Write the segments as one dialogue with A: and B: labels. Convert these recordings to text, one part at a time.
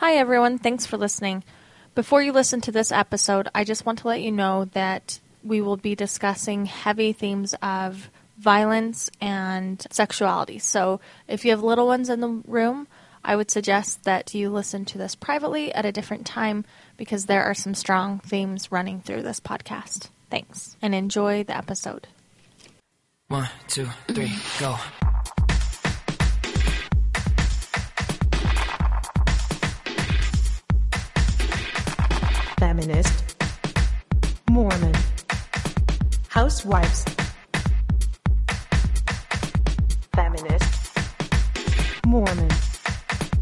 A: Hi, everyone. Thanks for listening. Before you listen to this episode, I just want to let you know that we will be discussing heavy themes of violence and sexuality. So if you have little ones in the room, I would suggest that you listen to this privately at a different time because there are some strong themes running through this podcast. Thanks and enjoy the episode.
B: One, two, three, go.
C: Feminist, Mormon, Housewives, Feminist, Mormon.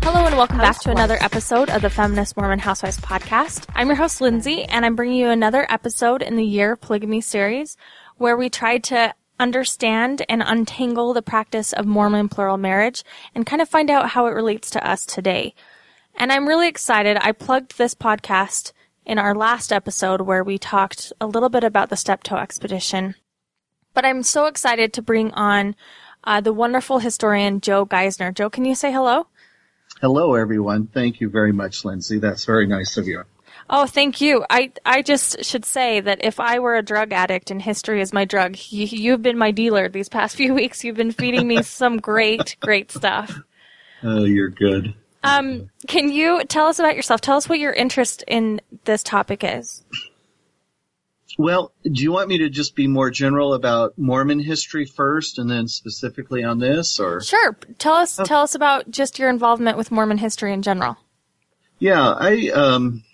A: Hello and welcome back to another episode of the Feminist Mormon Housewives podcast. I'm your host Lindsay and I'm bringing you another episode in the Year Polygamy series where we try to understand and untangle the practice of Mormon plural marriage and kind of find out how it relates to us today. And I'm really excited. I plugged this podcast in our last episode where we talked a little bit about the Steptoe expedition. But I'm so excited to bring on uh, the wonderful historian Joe Geisner. Joe, can you say hello?
D: Hello, everyone. Thank you very much, Lindsay. That's very nice of you.
A: Oh, thank you. I I just should say that if I were a drug addict and history is my drug, you, you've been my dealer these past few weeks. You've been feeding me some great, great stuff.
D: Oh, you're good.
A: Um, can you tell us about yourself? Tell us what your interest in this topic is.
D: Well, do you want me to just be more general about Mormon history first and then specifically on this or?
A: Sure. Tell us tell us about just your involvement with Mormon history in general.
D: Yeah, I um,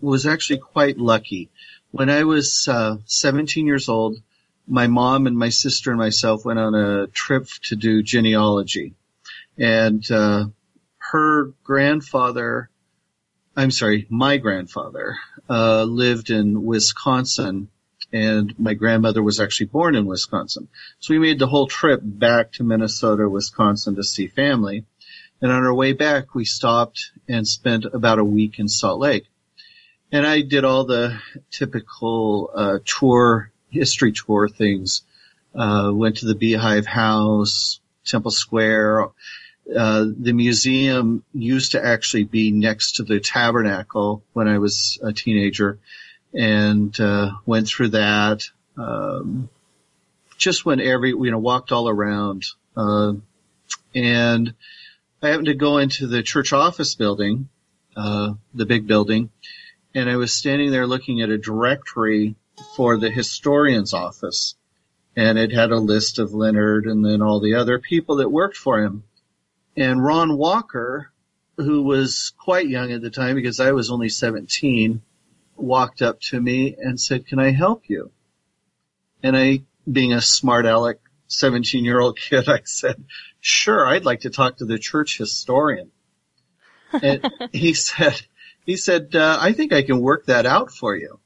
D: was actually quite lucky. When I was uh, 17 years old, my mom and my sister and myself went on a trip to do genealogy. And uh, her grandfather, I'm sorry, my grandfather, uh, lived in Wisconsin, and my grandmother was actually born in Wisconsin. So we made the whole trip back to Minnesota, Wisconsin to see family. And on our way back, we stopped and spent about a week in Salt Lake. And I did all the typical uh, tour, history tour things. Uh, went to the Beehive House, Temple Square. Uh, the museum used to actually be next to the tabernacle when I was a teenager, and uh, went through that. Um, just went every, you know, walked all around, uh, and I happened to go into the church office building, uh, the big building, and I was standing there looking at a directory for the historian's office. And it had a list of Leonard and then all the other people that worked for him. And Ron Walker, who was quite young at the time because I was only 17, walked up to me and said, can I help you? And I, being a smart aleck 17 year old kid, I said, sure, I'd like to talk to the church historian. And he said, he said, uh, I think I can work that out for you.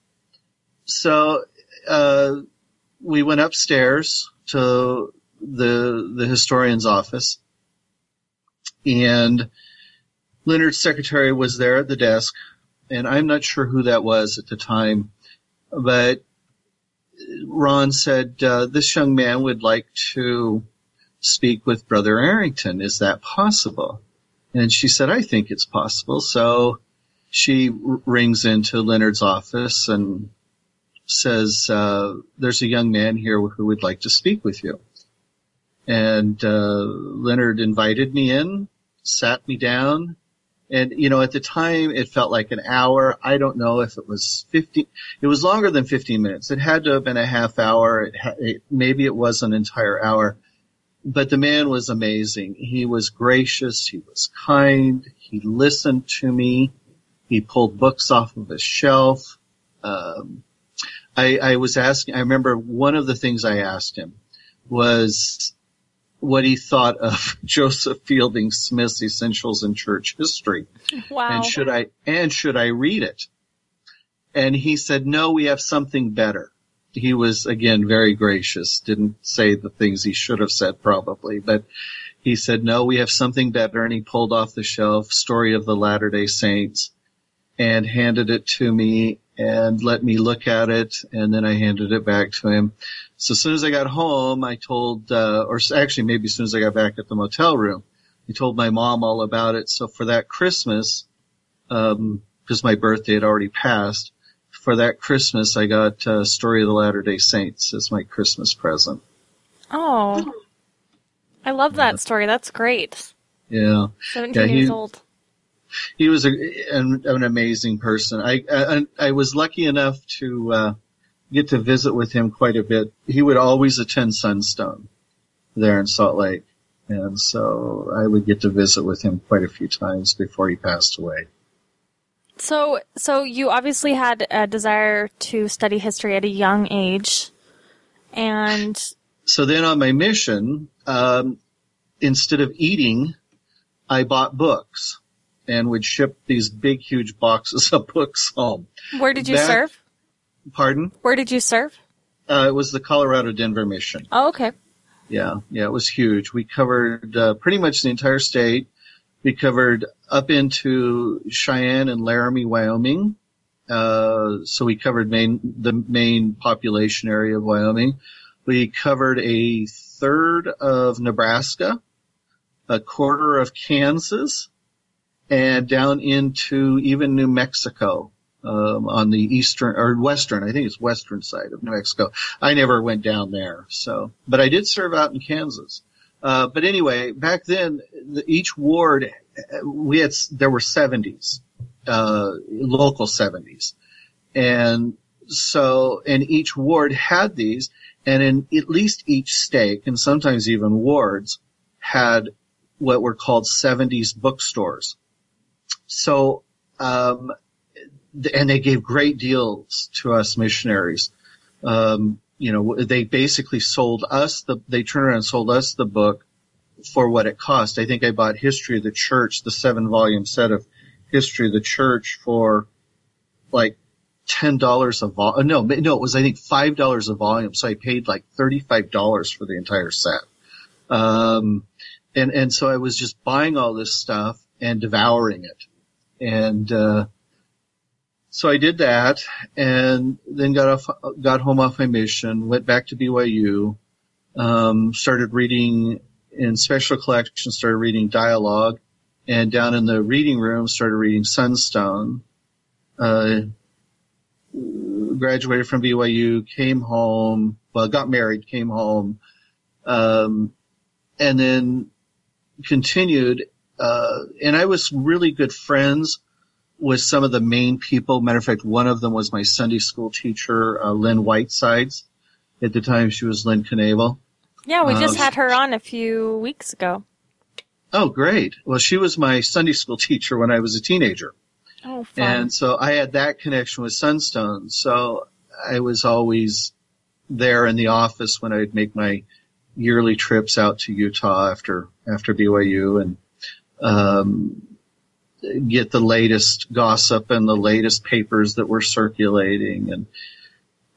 D: So, uh, we went upstairs to the, the historian's office and Leonard's secretary was there at the desk and I'm not sure who that was at the time, but Ron said, uh, this young man would like to speak with Brother Arrington. Is that possible? And she said, I think it's possible. So she rings into Leonard's office and says, uh, there's a young man here who would like to speak with you. And, uh, Leonard invited me in, sat me down, and, you know, at the time it felt like an hour. I don't know if it was 50, it was longer than 15 minutes. It had to have been a half hour. It, ha- it maybe it was an entire hour, but the man was amazing. He was gracious. He was kind. He listened to me. He pulled books off of his shelf. Um, I, I was asking, I remember one of the things I asked him was what he thought of Joseph Fielding Smith's Essentials in Church History.
A: Wow.
D: And should I, and should I read it? And he said, no, we have something better. He was again very gracious, didn't say the things he should have said probably, but he said, no, we have something better. And he pulled off the shelf Story of the Latter day Saints and handed it to me and let me look at it. And then I handed it back to him. So as soon as I got home, I told, uh, or actually maybe as soon as I got back at the motel room, I told my mom all about it. So for that Christmas, um, because my birthday had already passed. For that Christmas, I got uh, Story of the Latter Day Saints as my Christmas present.
A: Oh. I love that story. That's great.
D: Yeah.
A: 17
D: Yeah, he-
A: years old.
D: He was a, an, an amazing person. I, I I was lucky enough to uh, get to visit with him quite a bit. He would always attend Sunstone there in Salt Lake, and so I would get to visit with him quite a few times before he passed away.
A: So, so you obviously had a desire to study history at a young age, and
D: So then on my mission, um, instead of eating, I bought books and would ship these big, huge boxes of books home.
A: where did you
D: Back-
A: serve?
D: Pardon?
A: Where did you serve?
D: Uh, it was the Colorado Denver mission.
A: Oh, okay.
D: Yeah, yeah, it was huge. We covered uh, pretty much the entire state. We covered up into Cheyenne and Laramie, Wyoming. Uh, so we covered main, the main population area of Wyoming. We covered a third of Nebraska, a quarter of Kansas, and down into even New Mexico. Um, on the eastern or western, I think it's western side of New Mexico. I never went down there, so, but I did serve out in Kansas. Uh, but anyway, back then, the, each ward, uh, we had, there were 70s, uh, local 70s. And so, and each ward had these, and in at least each stake, and sometimes even wards, had what were called 70s bookstores. So, um, and they gave great deals to us missionaries. Um, you know, they basically sold us the, they turned around and sold us the book for what it cost. I think I bought History of the Church, the seven volume set of History of the Church for like ten dollars a vol. No, no, it was I think five dollars a volume. So I paid like thirty five dollars for the entire set. Um, and and so I was just buying all this stuff and devouring it, and uh, so I did that, and then got off, got home off my mission, went back to BYU, um, started reading in special collections, started reading dialogue, and down in the reading room started reading Sunstone. Uh, graduated from BYU, came home, well, got married, came home, um, and then continued. Uh, and I was really good friends with some of the main people. Matter of fact, one of them was my Sunday school teacher, uh, Lynn Whitesides. At the time, she was Lynn Kanavel.
A: Yeah, we just
D: Um,
A: had her on a few weeks ago.
D: Oh, great. Well, she was my Sunday school teacher when I was a teenager.
A: Oh, fun.
D: And so I had that connection with Sunstone. So I was always there in the office when I'd make my yearly trips out to Utah after, after BYU and, um, get the latest gossip and the latest papers that were circulating and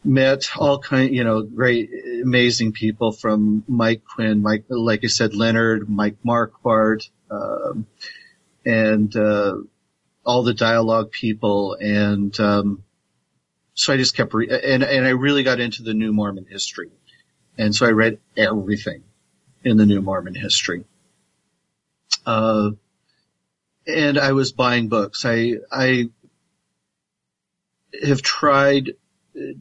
D: met all kind, you know, great, amazing people from Mike Quinn, Mike, like I said, Leonard, Mike Marquardt, um, and, uh, all the dialogue people and um, so I just kept re- and and I really got into the New Mormon history, and so I read everything in the New Mormon history. Uh, and I was buying books. I I have tried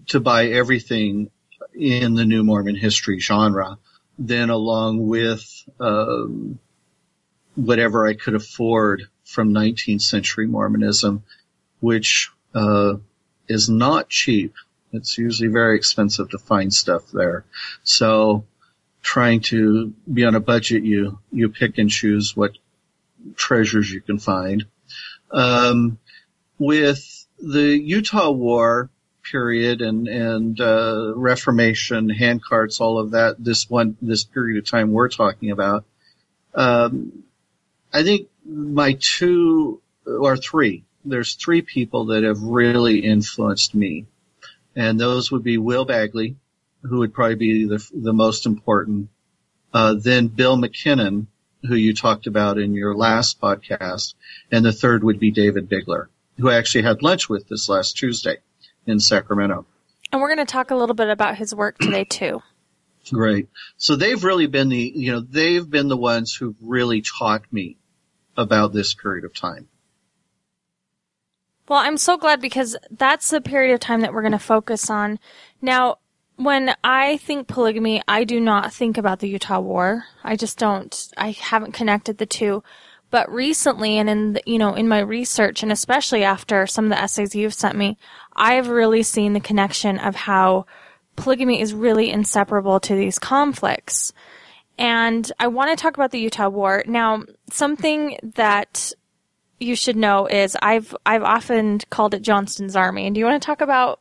D: to buy everything in the New Mormon history genre, then along with um, whatever I could afford from 19th century Mormonism, which uh, is not cheap. It's usually very expensive to find stuff there. So trying to be on a budget, you, you pick and choose what treasures you can find. Um, with the Utah War period and, and, uh, Reformation, handcarts, all of that, this one, this period of time we're talking about, um, I think my two or three, there's three people that have really influenced me. And those would be Will Bagley, who would probably be the, the most important. Uh, then Bill MacKinnon, who you talked about in your last podcast. And the third would be David Bigler, who I actually had lunch with this last Tuesday in Sacramento.
A: and we're going to talk a little bit about his work today too.
D: Great. So they've really been the, you know, they've been the ones who've really taught me about this period of time.
A: Well, I'm so glad because that's the period of time that we're going to focus on. Now, when I think polygamy, I do not think about the Utah War. I just don't. I haven't connected the two. But recently, and in the, you know in my research, and especially after some of the essays you've sent me, I've really seen the connection of how polygamy is really inseparable to these conflicts. And I want to talk about the Utah War now. Something that you should know is I've I've often called it Johnston's Army. And do you want to talk about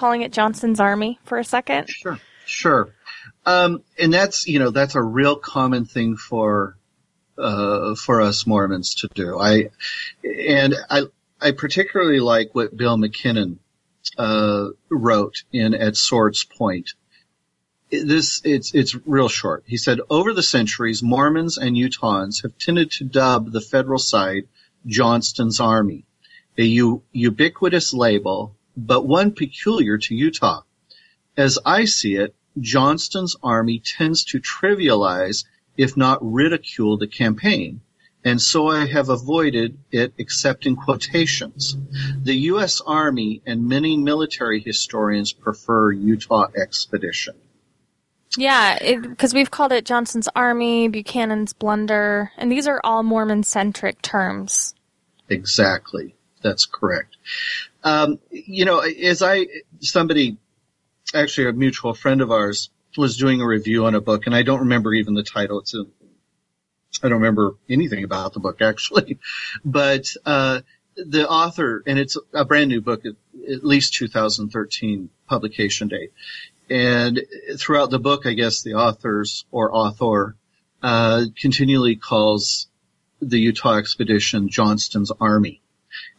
A: calling it Johnston's Army for a second?
D: Sure, sure. Um, and that's you know that's a real common thing for uh, for us Mormons to do. I and I I particularly like what Bill MacKinnon uh, wrote in At Swords Point. This it's it's real short. He said over the centuries, Mormons and Utahns have tended to dub the federal side Johnston's Army, a u- ubiquitous label, but one peculiar to Utah. As I see it, Johnston's Army tends to trivialize, if not ridicule, the campaign, and so I have avoided it except in quotations. The U.S. Army and many military historians prefer Utah Expedition.
A: Yeah, because we've called it Johnston's Army, Buchanan's Blunder, and these are all Mormon centric terms.
D: Exactly. That's correct. Um, you know, as I, somebody, actually a mutual friend of ours was doing a review on a book and I don't remember even the title. It's a, I don't remember anything about the book actually, but, uh, the author, and it's a brand new book, at, least 2013 publication date. And throughout the book, I guess the authors or author, uh, continually calls the Utah expedition Johnston's army.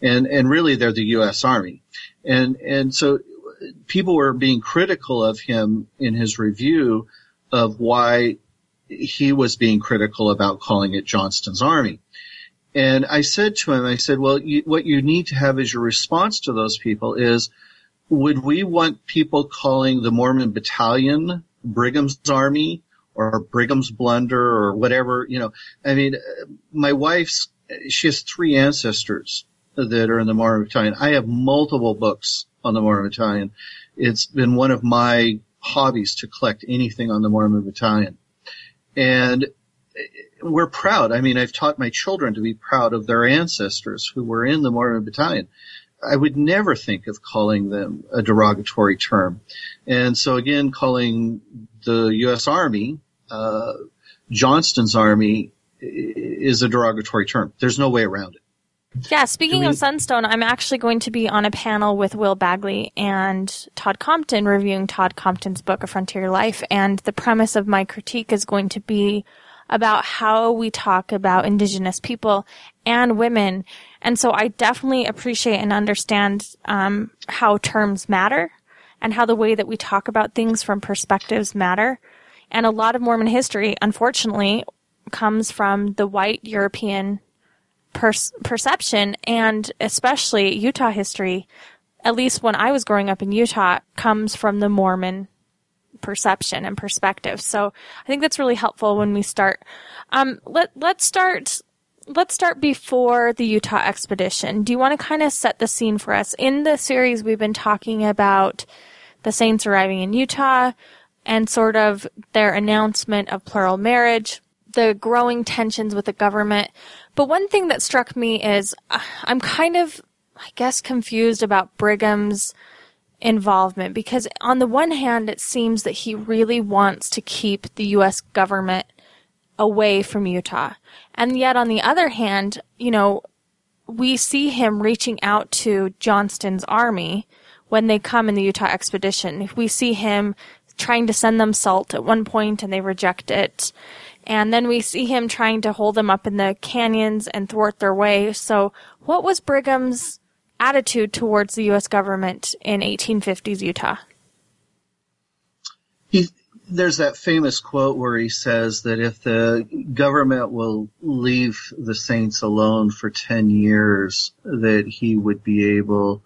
D: And, and really they're the U.S. Army. And, and so people were being critical of him in his review of why he was being critical about calling it Johnston's army. And I said to him, I said, well, you, what you need to have as your response to those people is, would we want people calling the Mormon battalion Brigham's army or Brigham's blunder or whatever, you know. I mean, my wife's, she has three ancestors that are in the Mormon Battalion. I have multiple books on the Mormon Battalion. It's been one of my hobbies to collect anything on the Mormon Battalion. And we're proud. I mean, I've taught my children to be proud of their ancestors who were in the Mormon Battalion. I would never think of calling them a derogatory term. And so again, calling the U.S. Army, uh, Johnston's Army is a derogatory term. There's no way around it.
A: Yeah, speaking
D: we-
A: of Sunstone, I'm actually going to be on a panel with Will Bagley and Todd Compton reviewing Todd Compton's book, A Frontier Life. And the premise of my critique is going to be about how we talk about indigenous people and women. And so I definitely appreciate and understand um, how terms matter and how the way that we talk about things from perspectives matter. And a lot of Mormon history, unfortunately, comes from the white European per- perception and especially Utah history, at least when I was growing up in Utah, comes from the Mormon perception and perspective. So I think that's really helpful when we start. Um, let, let's start, let's start before the Utah expedition. Do you want to kind of set the scene for us? In the series, we've been talking about the Saints arriving in Utah and sort of their announcement of plural marriage, the growing tensions with the government. But one thing that struck me is uh, I'm kind of, I guess, confused about Brigham's involvement because on the one hand, it seems that he really wants to keep the U.S. government away from Utah. And yet on the other hand, you know, we see him reaching out to Johnston's army when they come in the Utah expedition. We see him trying to send them salt at one point and they reject it. And then we see him trying to hold them up in the canyons and thwart their way. So what was Brigham's attitude towards the U.S. government in 1850s Utah?
D: He, there's that famous quote where he says that if the government will leave the saints alone for 10 years, that he would be able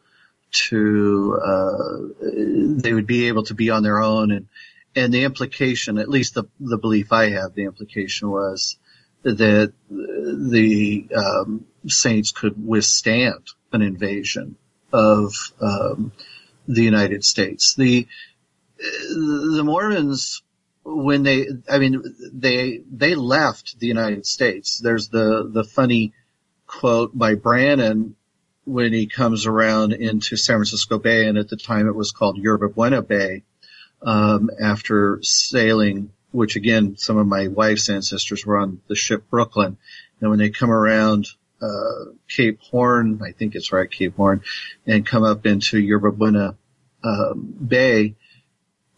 D: to, uh, they would be able to be on their own. And, and the implication, at least the, the belief I have, the implication was that the um, saints could withstand an invasion of um, the United States. The the Mormons when they I mean they they left the United States. There's the the funny quote by Brannan when he comes around into San Francisco Bay, and at the time it was called Yerba Buena Bay, um, after sailing, which again, some of my wife's ancestors were on the ship Brooklyn. And when they come around, uh, Cape Horn, I think it's right, Cape Horn, and come up into Yerba Buena, um, Bay,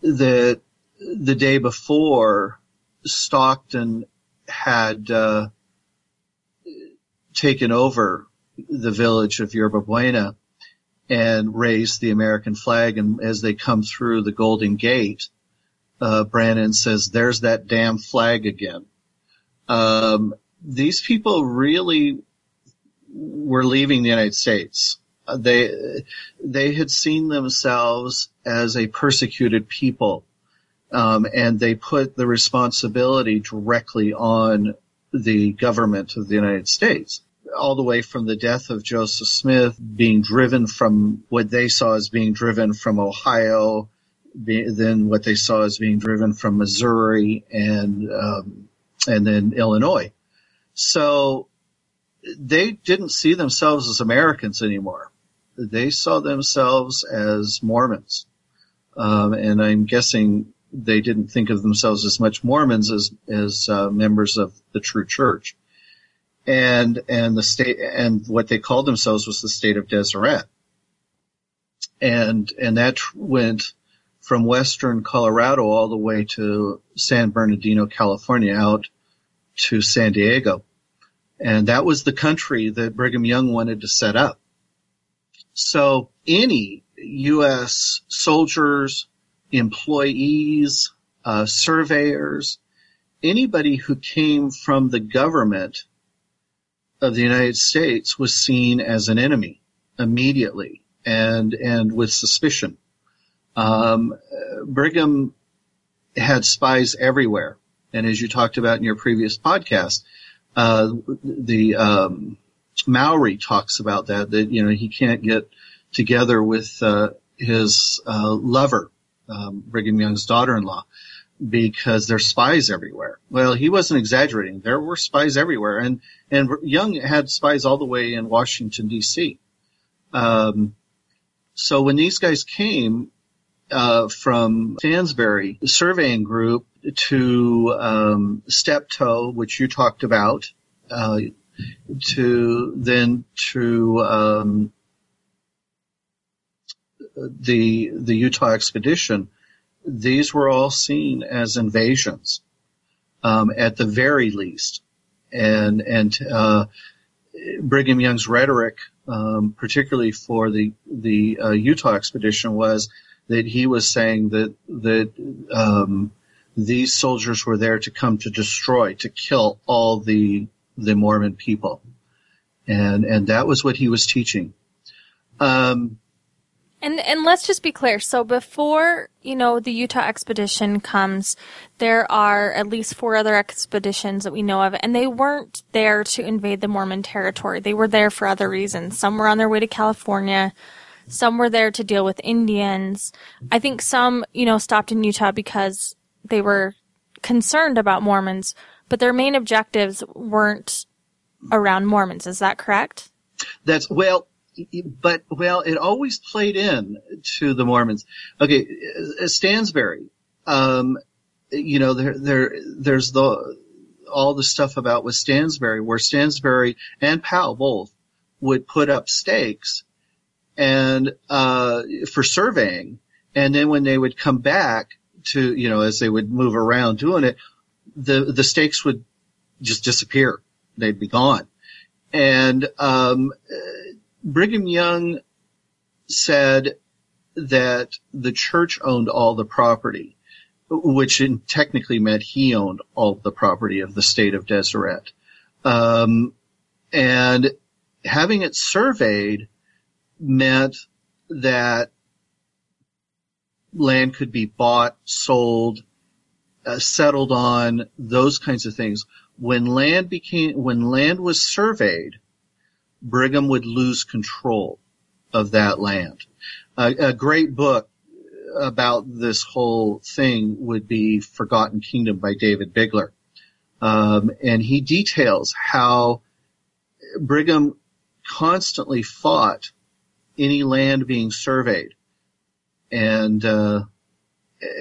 D: the, the day before, Stockton had, uh, taken over the village of Yerba Buena and raise the American flag. And as they come through the Golden Gate, uh, says, "There's that damn flag again." Um, these people really were leaving the United States. Uh, they they had seen themselves as a persecuted people, um, and they put the responsibility directly on the government of the United States all the way from the death of Joseph Smith, being driven from what they saw as being driven from Ohio, be, then what they saw as being driven from Missouri and um, and then Illinois. So they didn't see themselves as Americans anymore. They saw themselves as Mormons, um, and I'm guessing they didn't think of themselves as much Mormons as as uh, members of the true church and and the state and what they called themselves was the state of Deseret, and and that went from western Colorado all the way to San Bernardino, California, out to San Diego, and that was the country that Brigham Young wanted to set up. So any U.S. soldiers, employees, uh, surveyors, anybody who came from the government of the United States was seen as an enemy immediately and and with suspicion. Um, Brigham had spies everywhere, and as you talked about in your previous podcast, uh, the um, Mowry talks about that that you know he can't get together with uh, his uh, lover, um, Brigham Young's daughter-in-law, because there's spies everywhere. Well, he wasn't exaggerating. There were spies everywhere, and and Young had spies all the way in Washington D.C. Um, so when these guys came uh, from Stansbury surveying group to um, Steptoe, which you talked about, uh, to then to um, the the Utah expedition these were all seen as invasions, um, at the very least. And, and, uh, Brigham Young's rhetoric, um, particularly for the, the, uh, Utah expedition was that he was saying that, that, um, these soldiers were there to come to destroy, to kill all the, the Mormon people. And, and that was what he was teaching. Um,
A: and and let's just be clear. So before, you know, the Utah expedition comes, there are at least four other expeditions that we know of, and they weren't there to invade the Mormon territory. They were there for other reasons. Some were on their way to California. Some were there to deal with Indians. I think some, you know, stopped in Utah because they were concerned about Mormons, but their main objectives weren't around Mormons. Is that correct?
D: That's well, but well, it always played in to the Mormons. Okay, uh, Stansbury, um, you know, there, there, there's the, all the stuff about with Stansbury, where Stansbury and Powell both would put up stakes and, uh, for surveying. And then when they would come back to, you know, as they would move around doing it, the, the stakes would just disappear. They'd be gone. And, um, Brigham Young said that the church owned all the property, which technically meant he owned all the property of the state of Deseret. Um, and having it surveyed meant that land could be bought, sold, uh, settled on, those kinds of things. When land became, when land was surveyed, Brigham would lose control of that land. a great book about this whole thing would be Forgotten Kingdom by David Bigler. Um, and he details how Brigham constantly fought any land being surveyed. And, uh,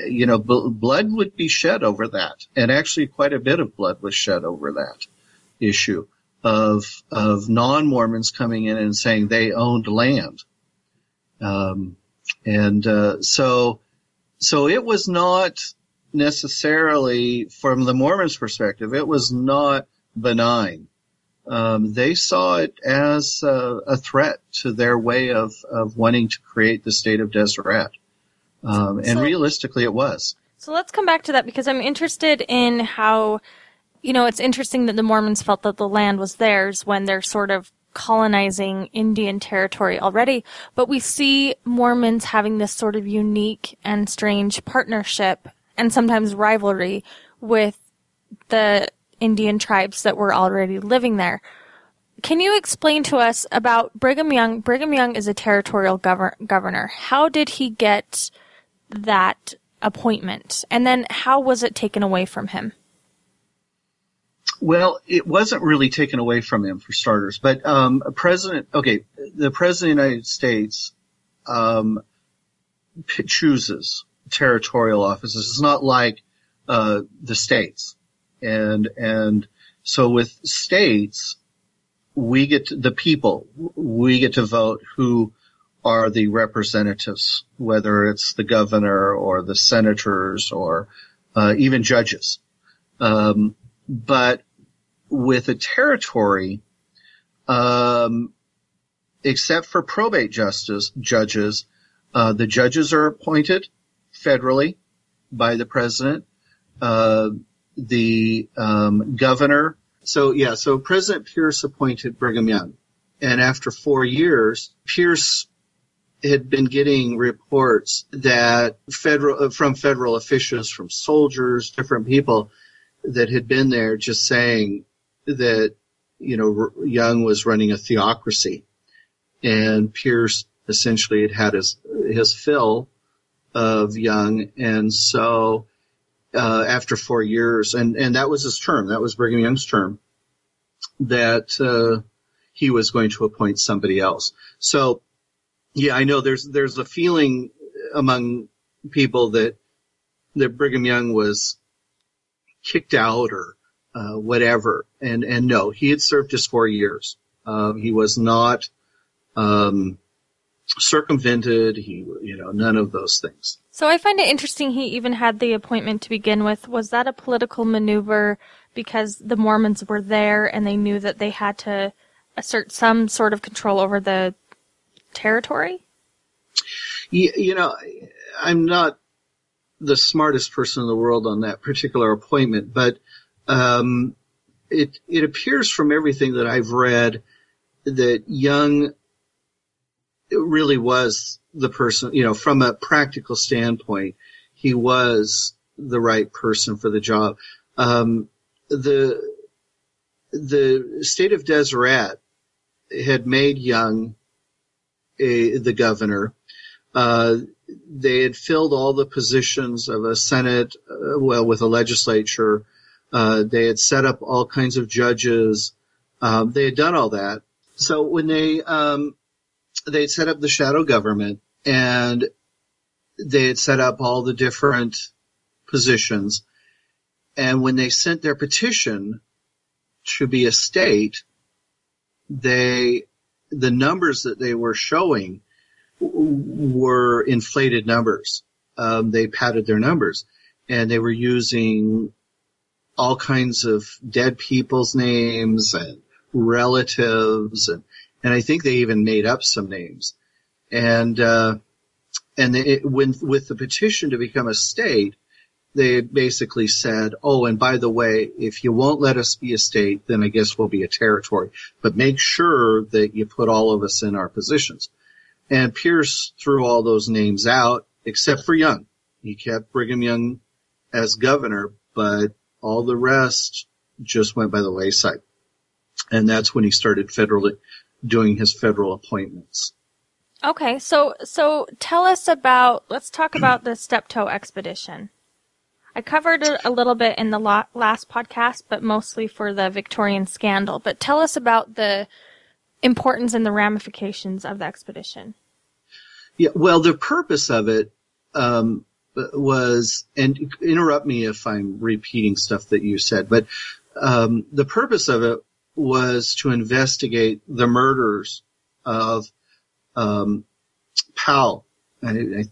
D: you know, b- blood would be shed over that. And actually quite a bit of blood was shed over that issue of, of non-Mormons coming in and saying they owned land. Um, and, uh, so, so it was not necessarily from the Mormons perspective, it was not benign. Um, they saw it as uh, a threat to their way of, of wanting to create the state of Deseret. Um, and
A: So-
D: realistically, it was.
A: So let's come back to that because I'm interested in how, you know, it's interesting that the Mormons felt that the land was theirs when they're sort of colonizing Indian territory already. But we see Mormons having this sort of unique and strange partnership and sometimes rivalry with the Indian tribes that were already living there. Can you explain to us about Brigham Young? Brigham Young is a territorial gover- governor. How did he get that appointment? And then how was it taken away from him?
D: Well, it wasn't really taken away from him for starters, but um, a president. Okay, the president of the United States um, chooses territorial offices. It's not like uh, the states, and and so with states, we get to, the people. We get to vote who are the representatives, whether it's the governor or the senators or uh, even judges. Um, but with a territory, um, except for probate justice judges, uh, the judges are appointed federally by the president. Uh, the um, governor. So yeah, so President Pierce appointed Brigham Young, and after four years, Pierce had been getting reports that federal from federal officials, from soldiers, different people that had been there, just saying that you know Young was running a theocracy, and Pierce essentially had had his his fill of Young, and so uh, after four years, and and that was his term, that was Brigham Young's term, that uh, he was going to appoint somebody else. So, yeah, I know there's there's a feeling among people that that Brigham Young was kicked out or uh, whatever, and and no, he had served his four years. Uh, he was not um, circumvented. He, you know, none of those things.
A: So I find it interesting he even had the appointment to begin with. Was that a political maneuver because the Mormons were there and they knew that they had to assert some sort of control over the territory?
D: You, you know, I'm not the smartest person in the world on that particular appointment, but um, it it appears from everything that I've read that Young really was the person. You know, from a practical standpoint, he was the right person for the job. Um, the the state of Deseret had made Young a, the governor. Uh, they had filled all the positions of a Senate, uh, well, with a legislature. Uh, they had set up all kinds of judges. Um, they had done all that. So when they um, they had set up the shadow government and they had set up all the different positions, and when they sent their petition to be a state, they the numbers that they were showing were inflated numbers. Um, they padded their numbers, and they were using all kinds of dead people's names and relatives, and and I think they even made up some names. And uh, and it, when with the petition to become a state, they basically said, "Oh, and by the way, if you won't let us be a state, then I guess we'll be a territory. But make sure that you put all of us in our positions." And Pierce threw all those names out except for Young. He kept Brigham Young as governor, but all the rest just went by the wayside. And that's when he started federally, doing his federal appointments.
A: Okay, so so tell us about. Let's talk about the Steptoe expedition. I covered it a little bit in the last podcast, but mostly for the Victorian scandal. But tell us about the importance and the ramifications of the expedition.
D: Yeah, well, the purpose of it um, was, and interrupt me if I'm repeating stuff that you said, but um, the purpose of it was to investigate the murders of um, Powell. I, I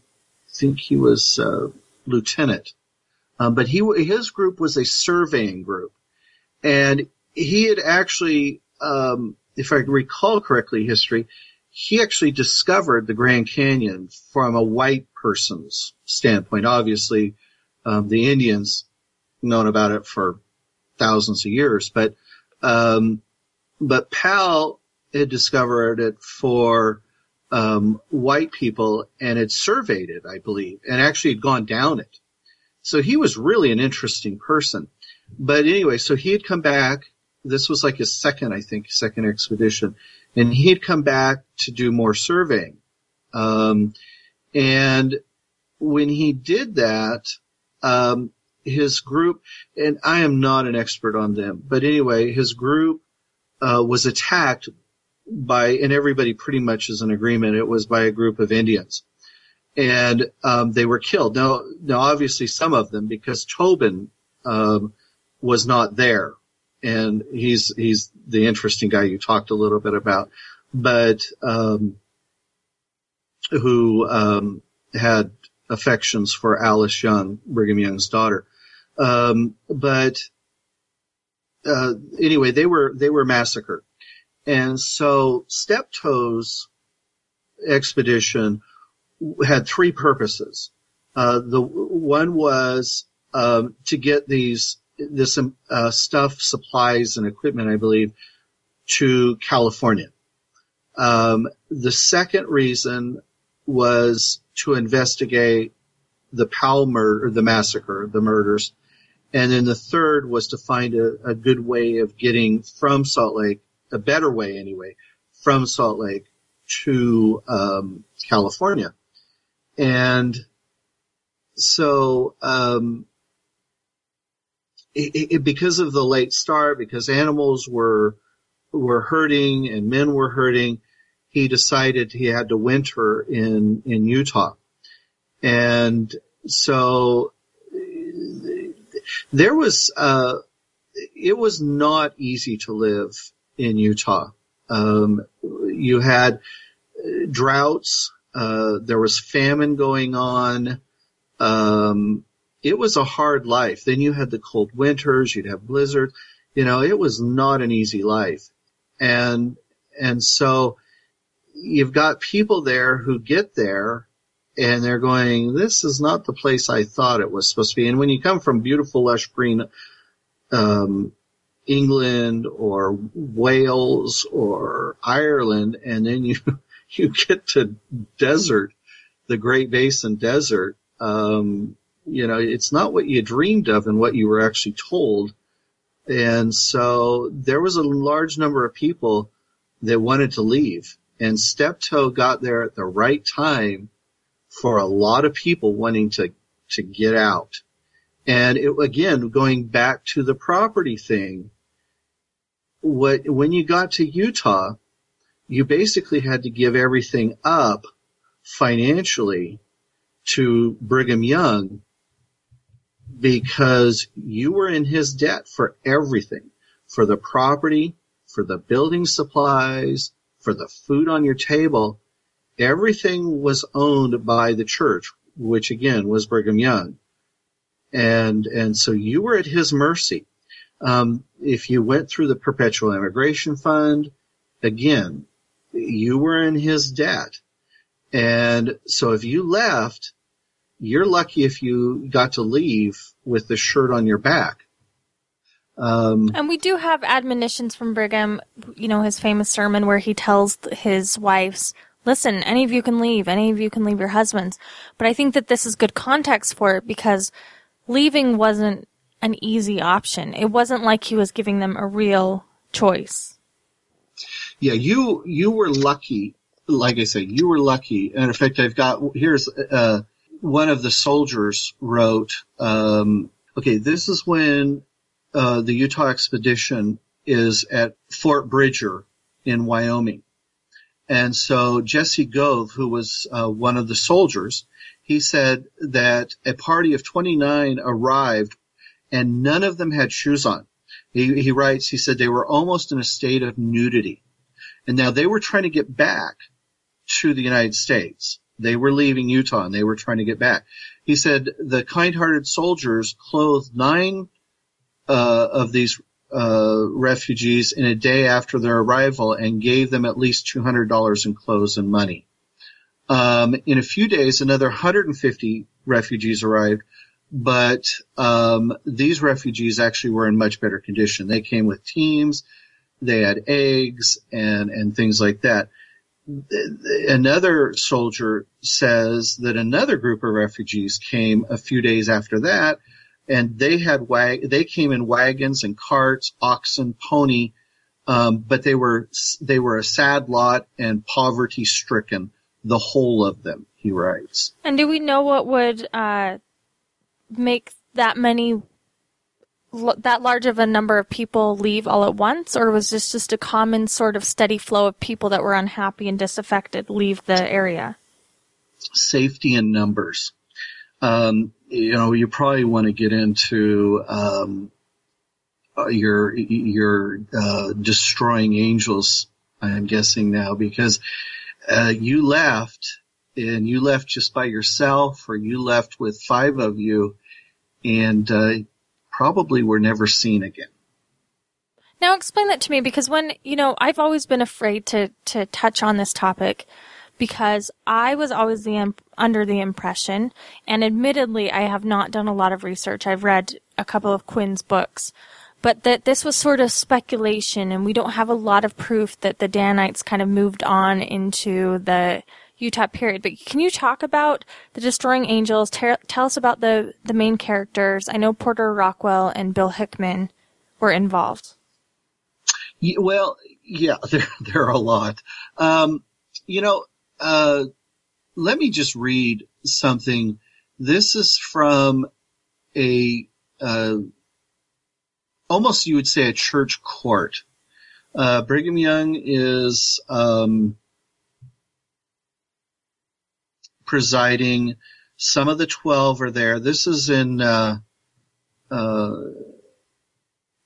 D: think he was uh, lieutenant, um, but he his group was a surveying group, and he had actually, um, if I recall correctly, history, he actually discovered the Grand Canyon from a white person's standpoint. Obviously, um, the Indians known about it for thousands of years, but um, but Powell had discovered it for um, white people and had surveyed it, I believe, and actually had gone down it. So he was really an interesting person. But anyway, so he had come back. This was like his second, I think, second expedition, and he had come back to do more surveying. Um, and when he did that, um, his group, and I am not an expert on them, but anyway, his group uh, was attacked by, and everybody pretty much is in agreement, it was by a group of Indians. And um, they were killed. Now, now, obviously, some of them, because Tobin um, was not there, and he's he's the interesting guy you talked a little bit about, but um, who um, had affections for Alice Young, Brigham Young's daughter. Um, but uh, anyway, they were they were massacred, and so Steptoe's expedition had three purposes. Uh, the one was um, to get these this uh, stuff, supplies, and equipment, I believe, to California. Um, the second reason was to investigate the Powell murder, the massacre, the murders, and then the third was to find a, a good way of getting from Salt Lake, a better way anyway, from Salt Lake to um, California. And so, um, it, it, because of the late start, because animals were were hurting and men were hurting, he decided he had to winter in in Utah, and so there was uh, it was not easy to live in Utah. Um, you had droughts. Uh, there was famine going on. Um, it was a hard life. Then you had the cold winters. You'd have blizzards. You know, it was not an easy life. And and so you've got people there who get there and they're going, this is not the place I thought it was supposed to be. And when you come from beautiful, lush green, um, England or Wales or Ireland, and then you, you get to desert, the Great Basin desert, um, you know, it's not what you dreamed of and what you were actually told. And so there was a large number of people that wanted to leave and Steptoe got there at the right time for a lot of people wanting to, to get out. And it, again, going back to the property thing, what, when you got to Utah, you basically had to give everything up financially to Brigham Young because you were in his debt for everything, for the property, for the building supplies, for the food on your table, everything was owned by the church, which again was Brigham Young. And, and so you were at his mercy. Um, if you went through the perpetual immigration fund, again, you were in his debt. And so if you left, you're lucky if you got to leave with the shirt on your back.
A: Um, and we do have admonitions from Brigham, you know, his famous sermon where he tells his wives, listen, any of you can leave, any of you can leave your husbands. But I think that this is good context for it because leaving wasn't an easy option. It wasn't like he was giving them a real choice.
D: Yeah, you you were lucky. Like I said, you were lucky. And in fact, I've got here's uh, one of the soldiers wrote. Um, okay, this is when uh, the Utah expedition is at Fort Bridger in Wyoming, and so Jesse Gove, who was uh, one of the soldiers, he said that a party of 29 arrived, and none of them had shoes on. He, he writes, he said they were almost in a state of nudity. And now they were trying to get back to the United States. They were leaving Utah and they were trying to get back. He said the kind-hearted soldiers clothed nine uh, of these uh, refugees in a day after their arrival and gave them at least $200 in clothes and money. Um, in a few days, another 150 refugees arrived, but um, these refugees actually were in much better condition. They came with teams, they had eggs and and things like that. Another soldier says that another group of refugees came a few days after that, and they had wag they came in wagons and carts, oxen, pony, um, but they were they were a sad lot and poverty stricken, the whole of them. He writes.
A: And do we know what would uh, make that many that large of a number of people leave all at once, or was this just a common sort of steady flow of people that were unhappy and disaffected leave the area?
D: Safety in numbers. Um, you know, you probably want to get into um, uh, your your uh, destroying angels. I'm guessing now because uh, you left and you left just by yourself, or you left with five of you, and uh, probably were never seen again.
A: Now explain that to me because when, you know, I've always been afraid to, to touch on this topic because I was always the under the impression, and admittedly, I have not done a lot of research. I've read a couple of Quinn's books, but that this was sort of speculation, and we don't have a lot of proof that the Danites kind of moved on into the Utah period. But can you talk about the Destroying Angels? Tell, tell us about the the main characters. I know Porter Rockwell and Bill Hickman were involved.
D: Yeah, well, yeah, there there are a lot. Um, you know, uh, let me just read something. This is from a uh, almost you would say a church court. Uh, Brigham Young is um, presiding. Some of the 12 are there. This is in, uh, uh,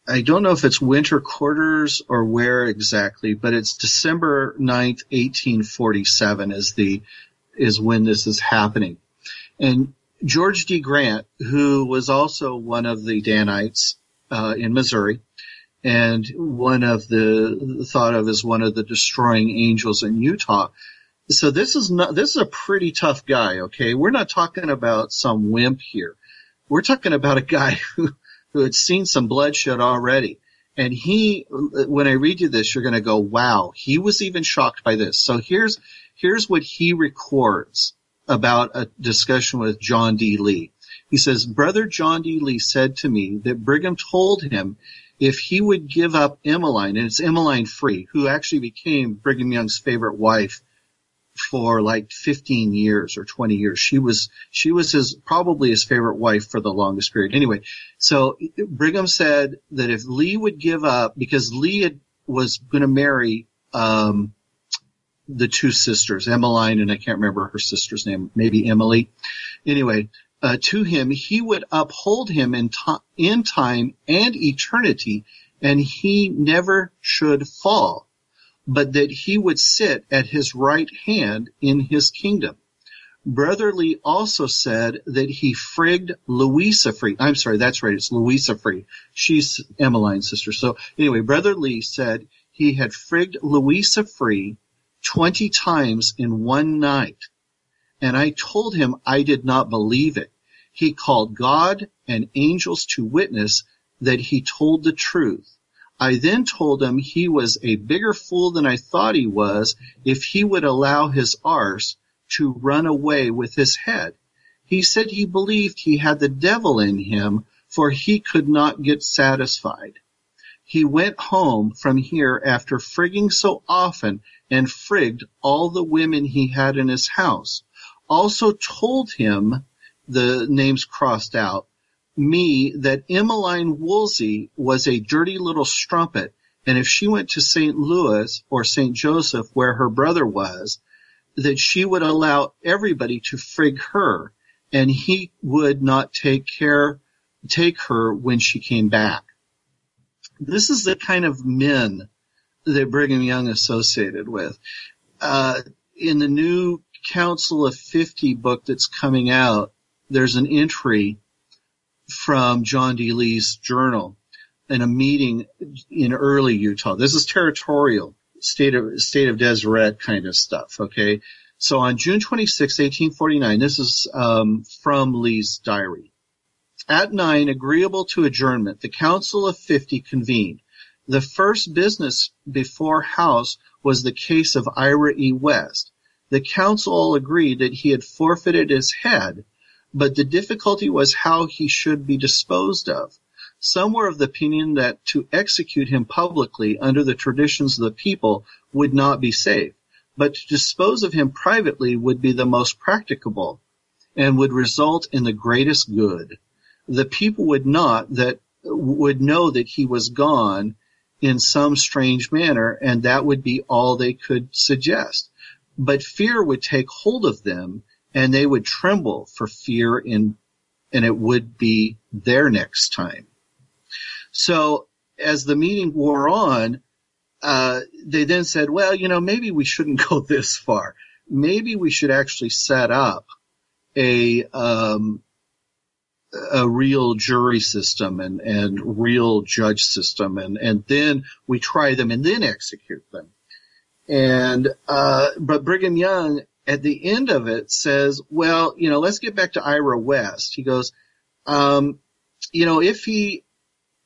D: I don't know if it's winter quarters or where exactly, but it's December 9th, 1847 is the, is when this is happening. And George D. Grant, who was also one of the Danites, uh, in Missouri, and one of the, thought of as one of the destroying angels in Utah, so this is not, this is a pretty tough guy, okay? We're not talking about some wimp here. We're talking about a guy who, who had seen some bloodshed already. And he, when I read you this, you're going to go, wow, he was even shocked by this. So here's, here's what he records about a discussion with John D. Lee. He says, Brother John D. Lee said to me that Brigham told him if he would give up Emmeline, and it's Emmeline Free, who actually became Brigham Young's favorite wife for like 15 years or 20 years. She was, she was his, probably his favorite wife for the longest period. Anyway, so Brigham said that if Lee would give up, because Lee had, was going to marry, um, the two sisters, Emmeline and I can't remember her sister's name, maybe Emily. Anyway, uh, to him, he would uphold him in, to- in time and eternity, and he never should fall but that he would sit at his right hand in his kingdom. Brother Lee also said that he frigged Louisa Free. I'm sorry, that's right, it's Louisa Free. She's Emmeline's sister. So anyway, Brother Lee said he had frigged Louisa Free 20 times in one night. And I told him I did not believe it. He called God and angels to witness that he told the truth. I then told him he was a bigger fool than I thought he was if he would allow his arse to run away with his head. He said he believed he had the devil in him, for he could not get satisfied. He went home from here after frigging so often and frigged all the women he had in his house. Also told him, the names crossed out, me that Emmeline Woolsey was a dirty little strumpet, and if she went to St. Louis or St. Joseph where her brother was, that she would allow everybody to frig her, and he would not take care, take her when she came back. This is the kind of men that Brigham Young associated with. Uh, in the new Council of 50 book that's coming out, there's an entry from John D. Lee's journal in a meeting in early Utah. This is territorial, state of, state of Deseret kind of stuff, okay? So on June 26, 1849, this is um, from Lee's diary. At nine, agreeable to adjournment, the Council of Fifty convened. The first business before House was the case of Ira E. West. The council all agreed that he had forfeited his head, but the difficulty was how he should be disposed of. Some were of the opinion that to execute him publicly under the traditions of the people would not be safe, but to dispose of him privately would be the most practicable and would result in the greatest good. The people would not that would know that he was gone in some strange manner, and that would be all they could suggest. But fear would take hold of them, and they would tremble for fear in, and it would be their next time. So as the meeting wore on, uh, they then said, well, you know, maybe we shouldn't go this far. Maybe we should actually set up a, um, a real jury system and, and real judge system and, and then we try them and then execute them. And, uh, but Brigham Young at the end of it says, well, you know, let's get back to Ira West. He goes, um, you know, if he,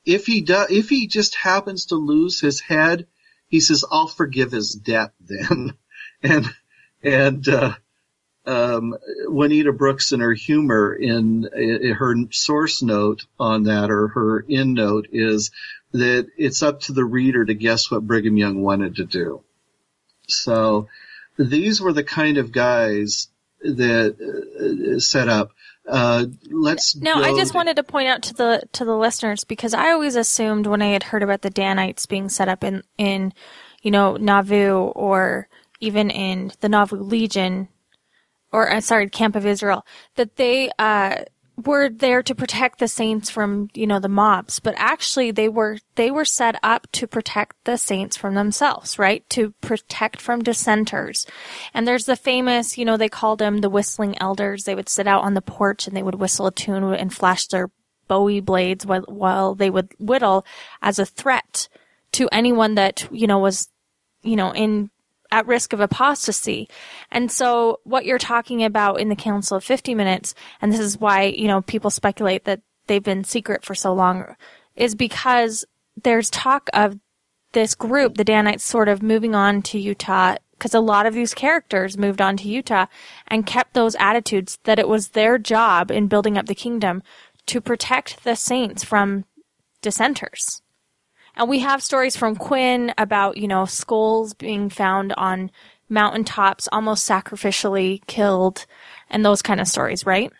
D: if he does, if he just happens to lose his head, he says, I'll forgive his debt then. and, and, uh, um, Juanita Brooks in her humor in, in her source note on that or her end note is that it's up to the reader to guess what Brigham Young wanted to do. So these were the kind of guys that uh, set up. Uh, let's
A: No, I just wanted to point out to the to the listeners because I always assumed when I had heard about the Danites being set up in in you know Nauvoo or even in the Nauvoo Legion or uh, sorry Camp of Israel that they uh were there to protect the saints from you know the mobs but actually they were they were set up to protect the saints from themselves right? To protect from dissenters. And there's the famous you know they called them the whistling elders. They would sit out on the porch and they would whistle a tune and flash their bowie blades while, while they would whittle as a threat to anyone that you know was you know in at risk of apostasy. And so what you're talking about in the Council of 50 Minutes, and this is why, you know, people speculate that they've been secret for so long, is because there's talk of this group, the Danites, sort of moving on to Utah, because a lot of these characters moved on to Utah and kept those attitudes that it was their job in building up the kingdom to protect the saints from dissenters. And we have stories from Quinn about, you know, skulls being found on mountaintops, almost sacrificially killed, and those kind of stories, right?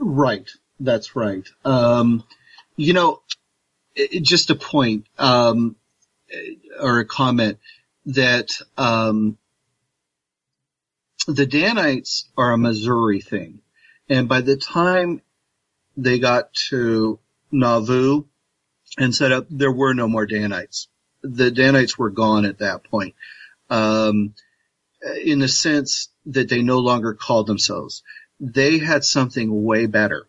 D: Right. That's right. Um, you know, it, just a point, um, or a comment that, um, the Danites are a Missouri thing. And by the time they got to Nauvoo and set up, there were no more Danites. The Danites were gone at that point. Um, in the sense that they no longer called themselves. They had something way better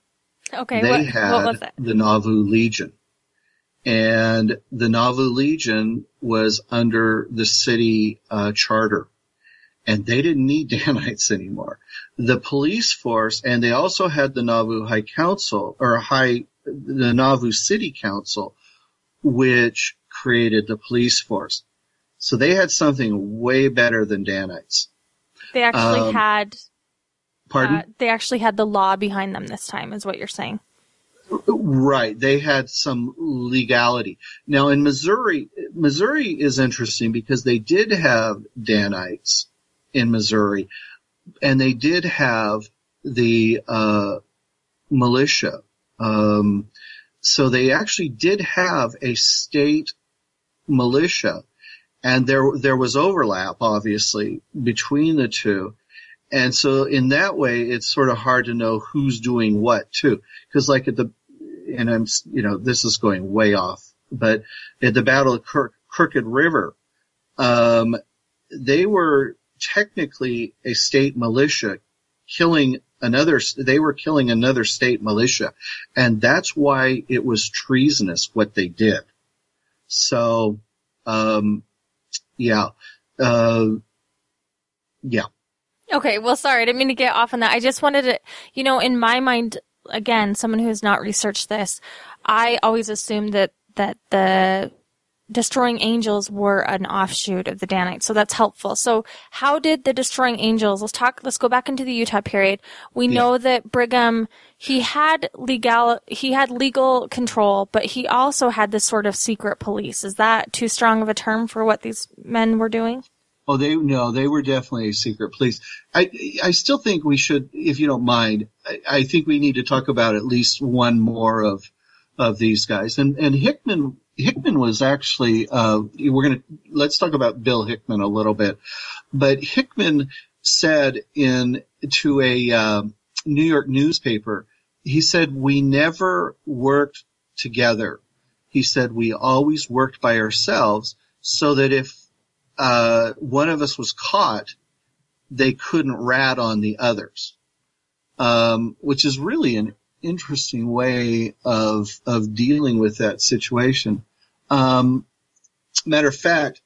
A: Okay,
D: they
A: what,
D: had
A: what
D: the Nauvoo Legion. And the Nauvoo Legion was under the city uh, charter. And they didn't need Danites anymore. The police force, and they also had the Nauvoo High Council, or High, the Nauvoo City Council, which created the police force. So they had something way better than Danites.
A: They actually
D: um,
A: had
D: Pardon?
A: uh, they actually had the law behind them this time, is what you're saying.
D: Right. They had some legality. Now in Missouri, Missouri is interesting because they did have Danites in Missouri and they did have the, uh, militia. Um, so they actually did have a state militia and there, there was overlap obviously between the two. And so in that way, it's sort of hard to know who's doing what too. Cause like at the, and I'm, you know, this is going way off, but at the Battle of Crook, Crooked River, um, they were technically a state militia killing another, they were killing another state militia. And that's why it was treasonous what they did. So, um, yeah, uh, yeah.
A: Okay, well, sorry, I didn't mean to get off on that. I just wanted to, you know, in my mind, again, someone who has not researched this, I always assumed that that the destroying angels were an offshoot of the Danites, so that's helpful. So, how did the destroying angels? Let's talk. Let's go back into the Utah period. We
D: Yeah.
A: know that Brigham he had legal he had legal control, but he also had this sort of secret police. Is that too strong of a term for what these men were doing?
D: Oh, they no, they were definitely a secret police. I I still think we should, if you don't mind, I, I think we need to talk about at least one more of of these guys. And and Hickman Hickman was actually uh, we're gonna let's talk about Bill Hickman a little bit. But Hickman said in to a uh, New York newspaper, he said we never worked together. He said we always worked by ourselves, so that if uh, one of us was caught, they couldn't rat on the others, um, which is really an interesting way of of dealing with that situation. Um, matter of fact,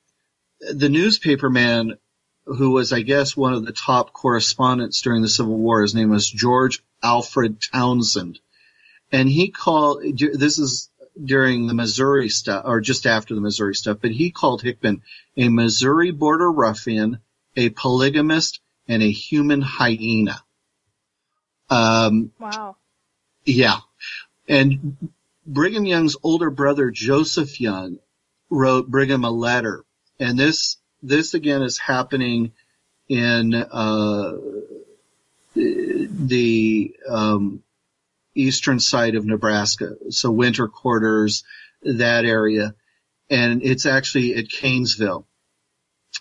D: the newspaper man who was, I guess, one of the top correspondents during the Civil War, his name was George Alfred Townsend, and he called. This is during the Missouri stuff, or just after the Missouri stuff, but he called Hickman a Missouri border ruffian, a polygamist, and a human hyena. Um,
A: Wow.
D: Yeah. And Brigham Young's older brother, Joseph Young, wrote Brigham a letter. And this, this again is happening in, uh, the, um, eastern side of Nebraska. So winter quarters, that area. And it's actually at Kanesville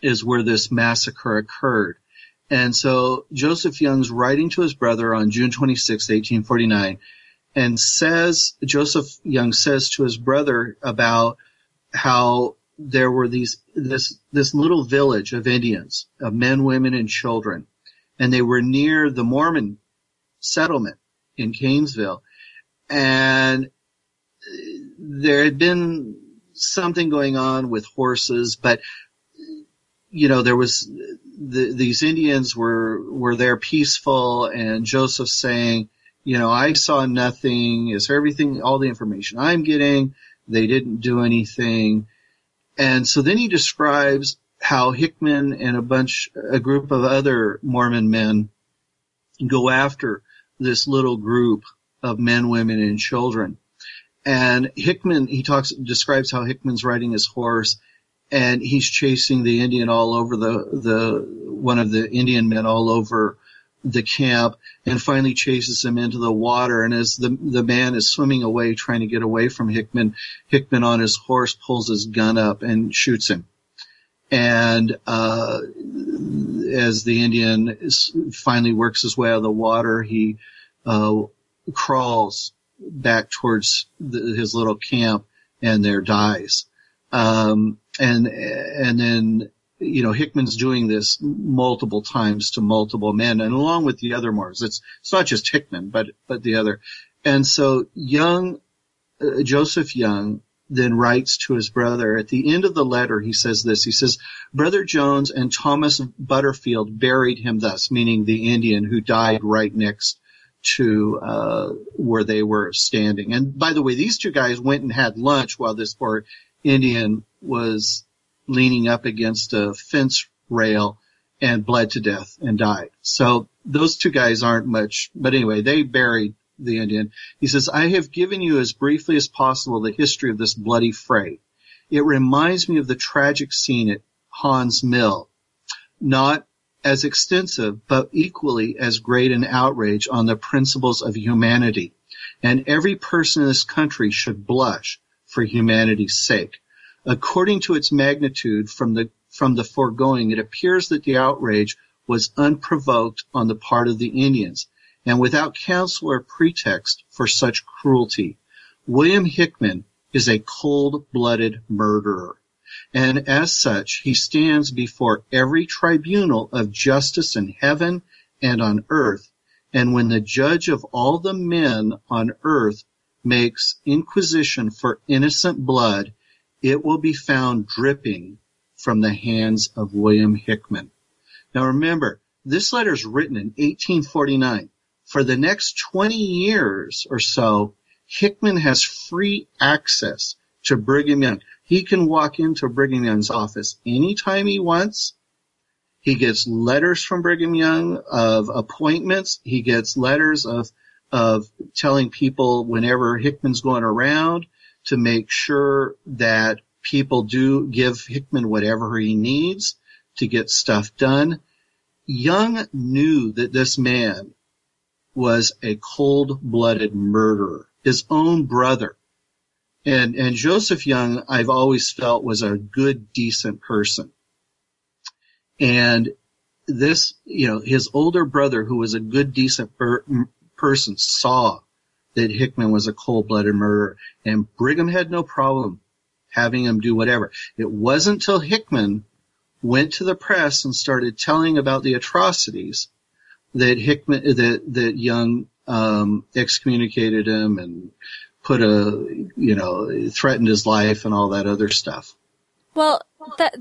D: is where this massacre occurred. And so Joseph Young's writing to his brother on June 26, 1849, and says, Joseph Young says to his brother about how there were these, this, this little village of Indians, of men, women, and children, and they were near the Mormon settlement in Kanesville. And there had been something going on with horses, but you know, there was the, these Indians were were there peaceful, and Joseph saying, you know, I saw nothing. Is everything all the information I'm getting? They didn't do anything, and so then he describes how Hickman and a bunch, a group of other Mormon men go after this little group of men, women, and children. And Hickman, he talks, describes how Hickman's riding his horse and he's chasing the Indian all over the, the, one of the Indian men all over the camp and finally chases him into the water. And as the, the man is swimming away, trying to get away from Hickman, Hickman on his horse pulls his gun up and shoots him. And, uh, as the Indian is, finally works his way out of the water, he, uh, crawls back towards the, his little camp and there dies. Um, and, and then, you know, Hickman's doing this multiple times to multiple men and along with the other Moors. It's, it's not just Hickman, but, but the other. And so Young, uh, Joseph Young then writes to his brother at the end of the letter, he says this, he says, brother Jones and Thomas Butterfield buried him thus, meaning the Indian who died right next to uh, where they were standing. And by the way, these two guys went and had lunch while this poor Indian was leaning up against a fence rail and bled to death and died. So those two guys aren't much, but anyway, they buried the Indian. He says, I have given you as briefly as possible the history of this bloody fray. It reminds me of the tragic scene at Haun's Mill. Not as extensive, but equally as great an outrage on the principles of humanity. And every person in this country should blush for humanity's sake. According to its magnitude from the, from the foregoing, it appears that the outrage was unprovoked on the part of the Indians and without counsel or pretext for such cruelty. William Hickman is a cold-blooded murderer. And as such, he stands before every tribunal of justice in heaven and on earth. And when the judge of all the men on earth makes inquisition for innocent blood, it will be found dripping from the hands of William Hickman. Now remember, this letter is written in 1849. For the next 20 years or so, Hickman has free access to Brigham Young. He can walk into Brigham Young's office anytime he wants. He gets letters from Brigham Young of appointments. He gets letters of of telling people whenever Hickman's going around to make sure that people do give Hickman whatever he needs to get stuff done. Young knew that this man was a cold-blooded murderer, his own brother. And, and Joseph Young, I've always felt was a good, decent person. And this, you know, his older brother, who was a good, decent per- person, saw that Hickman was a cold-blooded murderer, and Brigham had no problem having him do whatever. It wasn't until Hickman went to the press and started telling about the atrocities that Hickman, that, that Young, um, excommunicated him and put a, you know, threatened his life and all that other stuff.
A: Well,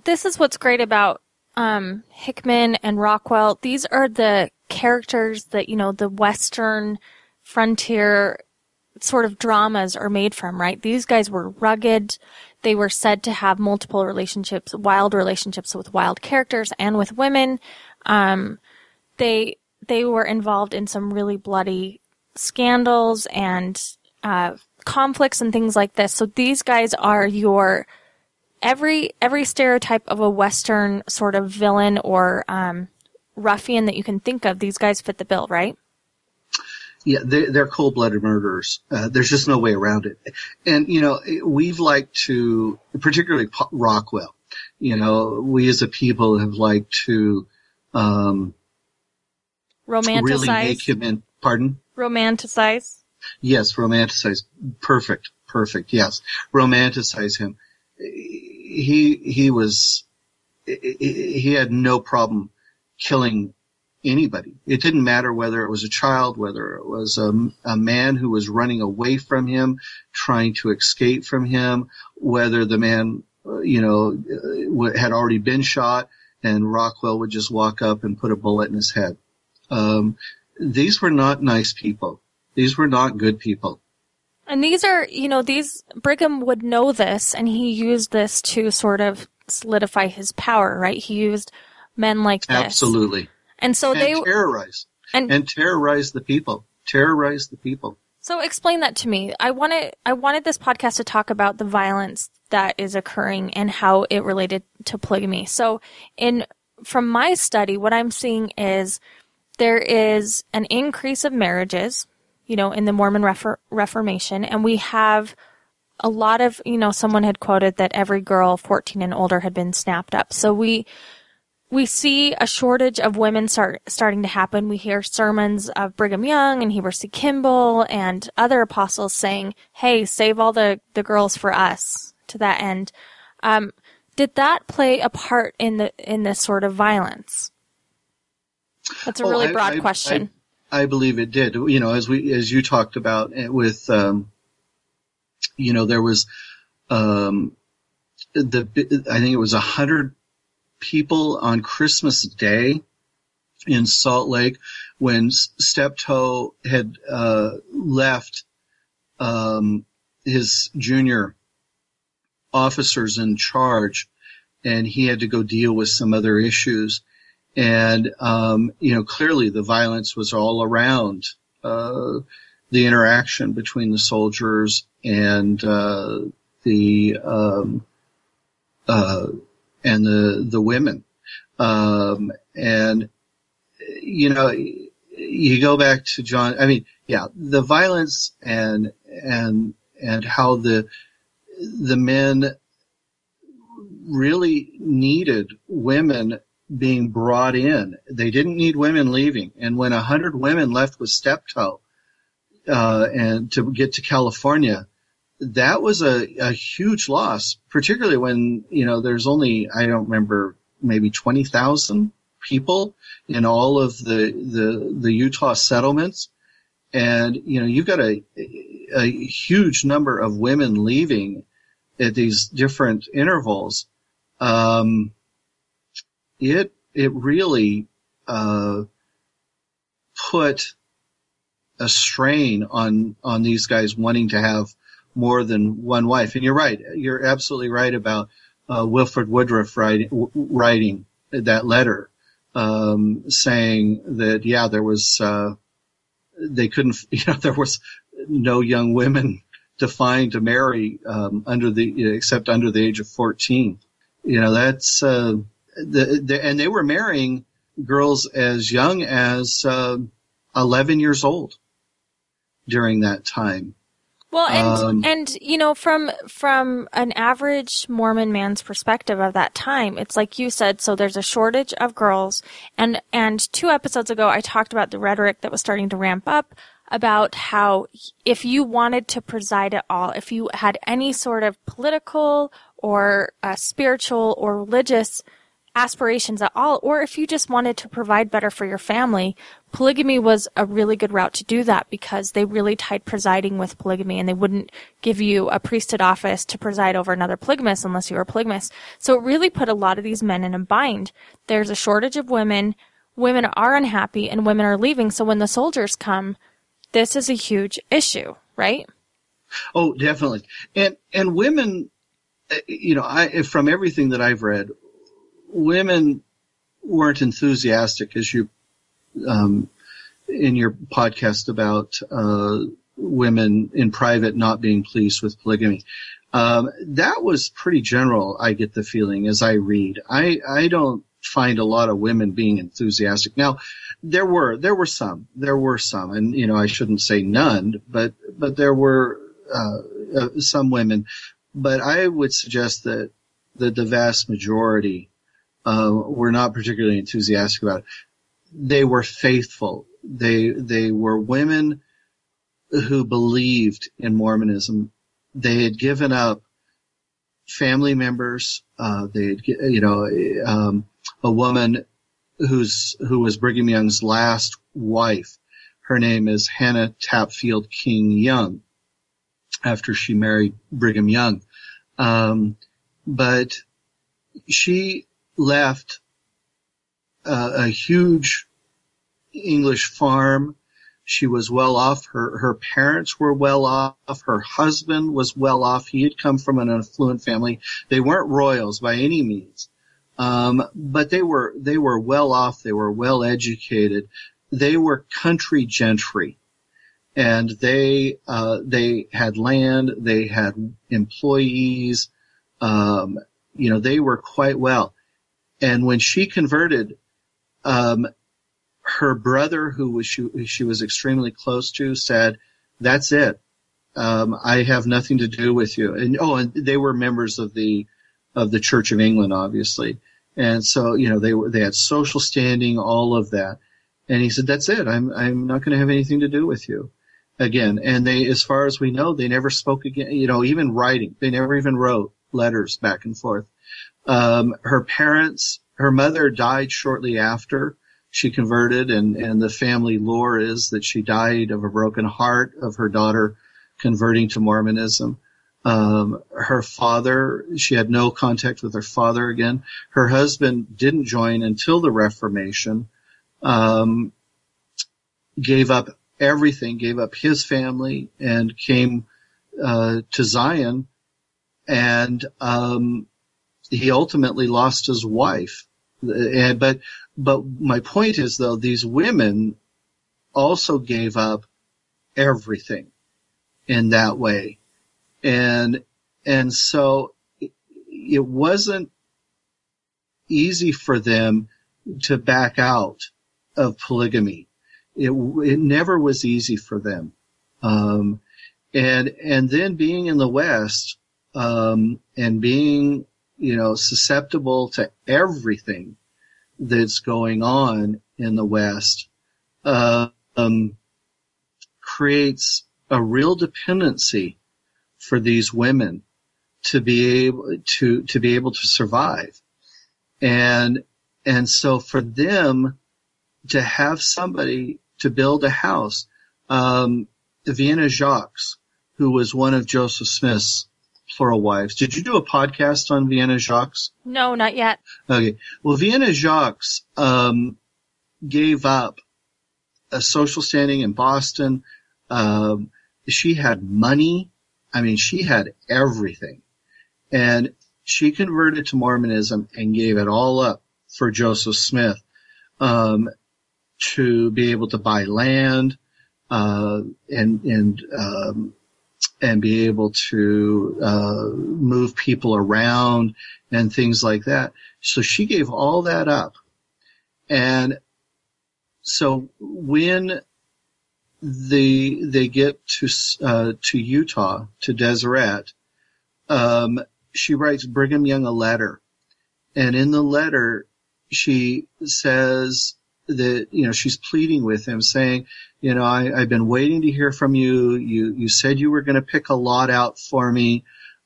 A: this is what's great about um, Hickman and Rockwell. These are the characters that, you know, the Western frontier sort of dramas are made from, right? These guys were rugged. They were said to have multiple relationships, wild relationships with wild characters and with women. Um, they, they were involved in some really bloody scandals and, uh, conflicts and things like this. So these guys are your, every, every stereotype of a Western sort of villain or, um, ruffian that you can think of. These guys fit the bill, right?
D: Yeah, they're, they're cold-blooded murderers. Uh, there's just no way around it. And, you know, we've liked to, particularly Rockwell, you know, we as a people have liked to, um,
A: Romanticize.
D: really make him in, pardon?
A: Romanticize.
D: Yes, romanticize. Perfect, perfect. Yes, romanticize him. He he was he had no problem killing anybody. It didn't matter whether it was a child, whether it was a, a man who was running away from him, trying to escape from him, whether the man, you know, had already been shot and Rockwell would just walk up and put a bullet in his head. Um, these were not nice people. These were not good people.
A: And these are, you know, these, Brigham would know this and he used this to sort of solidify his power, right? He used men like this.
D: Absolutely.
A: And so
D: and
A: they,
D: terrorize
A: and,
D: and terrorize the people. Terrorize the people.
A: so explain that to me. I wanted, I wanted this podcast to talk about the violence that is occurring and how it related to polygamy. So in, from my study, what I'm seeing is there is an increase of marriages, you know, in the Mormon Refor- Reformation, and we have a lot of, you know, someone had quoted that every girl 14 and older had been snapped up. So we, we see a shortage of women start starting to happen. We hear sermons of Brigham Young and Heber C. Kimball and other apostles saying, "Hey, save all the the girls for us." To that end, um, did that play a part in the in this sort of violence? That's a
D: Oh,
A: really broad
D: I-
A: question.
D: I believe it did. You know, as we as you talked about it with, um, you know, there was um, the I think it was a hundred people on Christmas Day in Salt Lake when Steptoe had uh, left um, his junior officers in charge, and he had to go deal with some other issues. And um, you know, clearly the violence was all around. Uh, the interaction between the soldiers and uh, the um, uh, and the the women, um, and you know you go back to John. I mean, yeah, the violence and and and how the the men really needed women being brought in. They didn't need women leaving. And when a hundred women left with Steptoe, uh, and to get to California, that was a, a huge loss, particularly when, you know, there's only, I don't remember, maybe 20,000 people in all of the, the, the Utah settlements. And, you know, you've got a, a huge number of women leaving at these different intervals. Um, it, it really, uh, put a strain on, on these guys wanting to have more than one wife. And you're right. You're absolutely right about, uh, Wilford Woodruff writing, writing that letter, um, saying that, yeah, there was, uh, they couldn't, you know, there was no young women to find to marry, um, under the, except under the age of 14. You know, that's, uh, the, the, and they were marrying girls as young as, uh, 11 years old during that time.
A: Well, and
D: Um,
A: and you know, from from an average Mormon man's perspective of that time, it's like you said. So there's a shortage of girls, and and two episodes ago, I talked about the rhetoric that was starting to ramp up about how if you wanted to preside at all, if you had any sort of political or uh, spiritual or religious aspirations at all, or if you just wanted to provide better for your family, polygamy was a really good route to do that because they really tied presiding with polygamy and they wouldn't give you a priesthood office to preside over another polygamist unless you were a polygamist. So it really put a lot of these men in a bind. There's a shortage of women. Women are unhappy and women are leaving. So when the soldiers come, this is a huge issue, right?
D: Oh, definitely. And, and women, uh, you know, I, from everything that I've read, women weren't enthusiastic as you, um, in your podcast about, uh, women in private not being pleased with polygamy. Um, that was pretty general. I get the feeling as I read. I, I don't find a lot of women being enthusiastic. Now, there were, there were some, there were some, and you know, I shouldn't say none, but, but there were, uh, uh, some women, but I would suggest that, that the vast majority, uh, were not particularly enthusiastic about. They were faithful. They, they were women who believed in Mormonism. They had given up family members. Uh, they had, you know, um, a woman who's, who was Brigham Young's last wife. Her name is Hannah Tapfield King Young after she married Brigham Young. Um, but she left uh, a huge English farm. She was well off. Her her parents were well off. Her husband was well off. He had come from an affluent family. They weren't royals by any means, um, but they were they were well off. They were well educated. They were country gentry, and they uh, they had land. They had employees. Um, you know, they were quite well. And when she converted, um, her brother, who was she, she was extremely close to, said, "That's it. Um, I have nothing to do with you." And oh, and they were members of the of the Church of England, obviously, and so you know they were they had social standing, all of that. And he said, "That's it. I'm I'm not going to have anything to do with you." Again, and they, as far as we know, they never spoke again. You know, even writing, they never even wrote letters back and forth. Um, her parents, her mother died shortly after she converted and, and the family lore is that she died of a broken heart of her daughter converting to Mormonism. Um, her father, she had no contact with her father again. Her husband didn't join until the Reformation, um, gave up everything, gave up his family and came, uh, to Zion and, um, he ultimately lost his wife. And, but, but my point is though, these women also gave up everything in that way. And, and so it, wasn't easy for them to back out of polygamy. It, it never was easy for them. Um, and, and then being in the West, um, and being, you know, susceptible to everything that's going on in the West, uh, um, creates a real dependency for these women to be able to, to be able to survive. And, and so for them to have somebody to build a house, um, Vienna Jaques, who was one of Joseph Smith's plural wives. Did you do a podcast on Vienna Jaques?
A: No, not yet.
D: Okay. Well, Vienna Jaques, um, gave up a social standing in Boston. Um, she had money. I mean, she had everything. And she converted to Mormonism and gave it all up for Joseph Smith, um, to be able to buy land, uh, and, and, um, and be able to, uh, move people around and things like that. So she gave all that up. And so when the, they get to, uh, to Utah, to Deseret, um, she writes Brigham Young a letter. And in the letter, she says that, you know, she's pleading with him saying, you know, I, I've been waiting to hear from you. You, you said you were going to pick a lot out for me.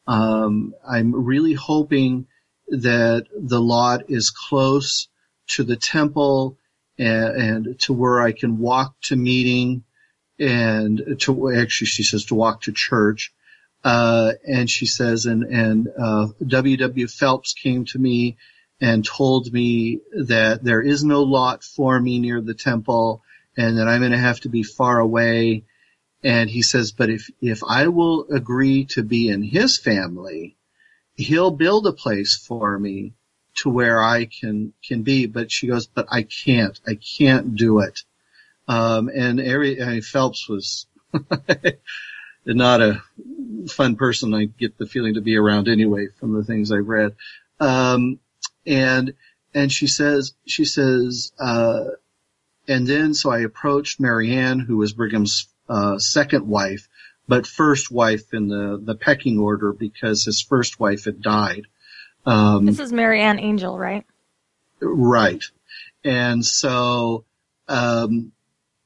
D: Um, I'm really hoping that the lot is close to the temple and, and to where I can walk to meeting and to actually she says to walk to church. Uh, and she says, and, and, uh, W. Phelps came to me and told me that there is no lot for me near the temple and that I'm going to have to be far away. And he says, but if, if I will agree to be in his family, he'll build a place for me to where I can, can be. But she goes, but I can't, I can't do it. Um, and every, I mean, Phelps was not a fun person. I get the feeling to be around anyway from the things I've read. Um, and, and she says, she says, uh, and then so I approached Marianne, who was Brigham's, uh, second wife, but first wife in the, the pecking order because his first wife had died. Um,
A: This is Mary Ann Angell, right?
D: Right. And so, um,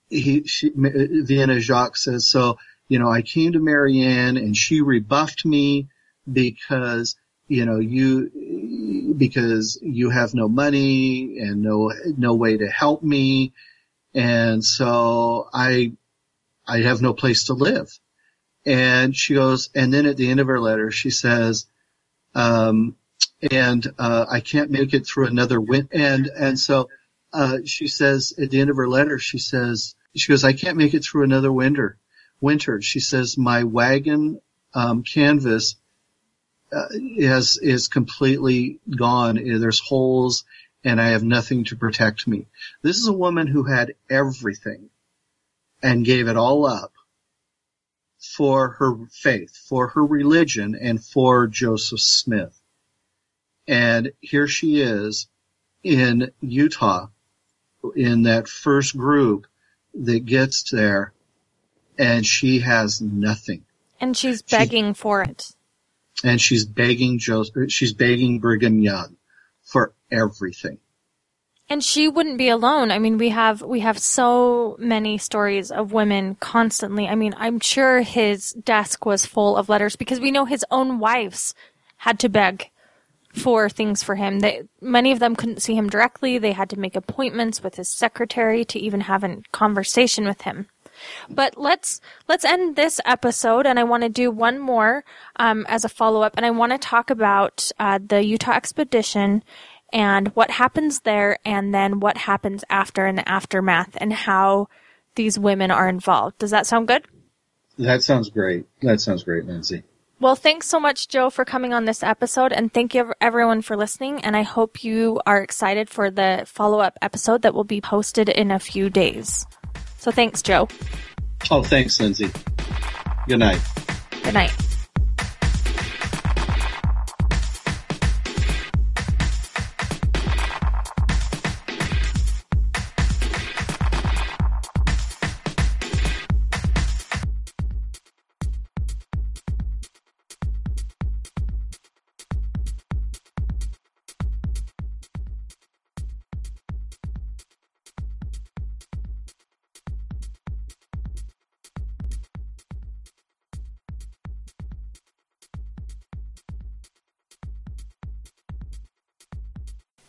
D: he, she, Vienna Jaques says, so, you know, I came to Marianne and she rebuffed me because, you know, you, because you have no money and no, no way to help me. And so I, I have no place to live. And she goes, and then at the end of her letter, she says, um, and uh, I can't make it through another win. And and so uh, she says at the end of her letter, she says she goes, I can't make it through another winter. Winter, she says, my wagon um, canvas uh, is is completely gone. There's holes, and I have nothing to protect me. This is a woman who had everything and gave it all up for her faith, for her religion, and for Joseph Smith. And here she is in Utah in that first group that gets there and she has nothing.
A: And she's begging for it.
D: And she's begging Joseph, er, she's begging Brigham Young for everything.
A: And she wouldn't be alone. I mean, we have we have so many stories of women constantly. I mean, I'm sure his desk was full of letters because we know his own wives had to beg for things for him. They, many of them couldn't see him directly. They had to make appointments with his secretary to even have a conversation with him. But let's let's end this episode, and I want to do one more um, as a follow up, and I want to talk about uh, the Utah expedition and what happens there, and then what happens after and the aftermath, and how these women are involved. Does that sound good?
D: That sounds great. That sounds great, Nancy.
A: Well, thanks so much, Joe, for coming on this episode, and thank you everyone for listening. And I hope you are excited for the follow up episode that will be posted in a few days. So thanks, Joe.
D: Oh, thanks, Lindsay. Good night.
A: Good night.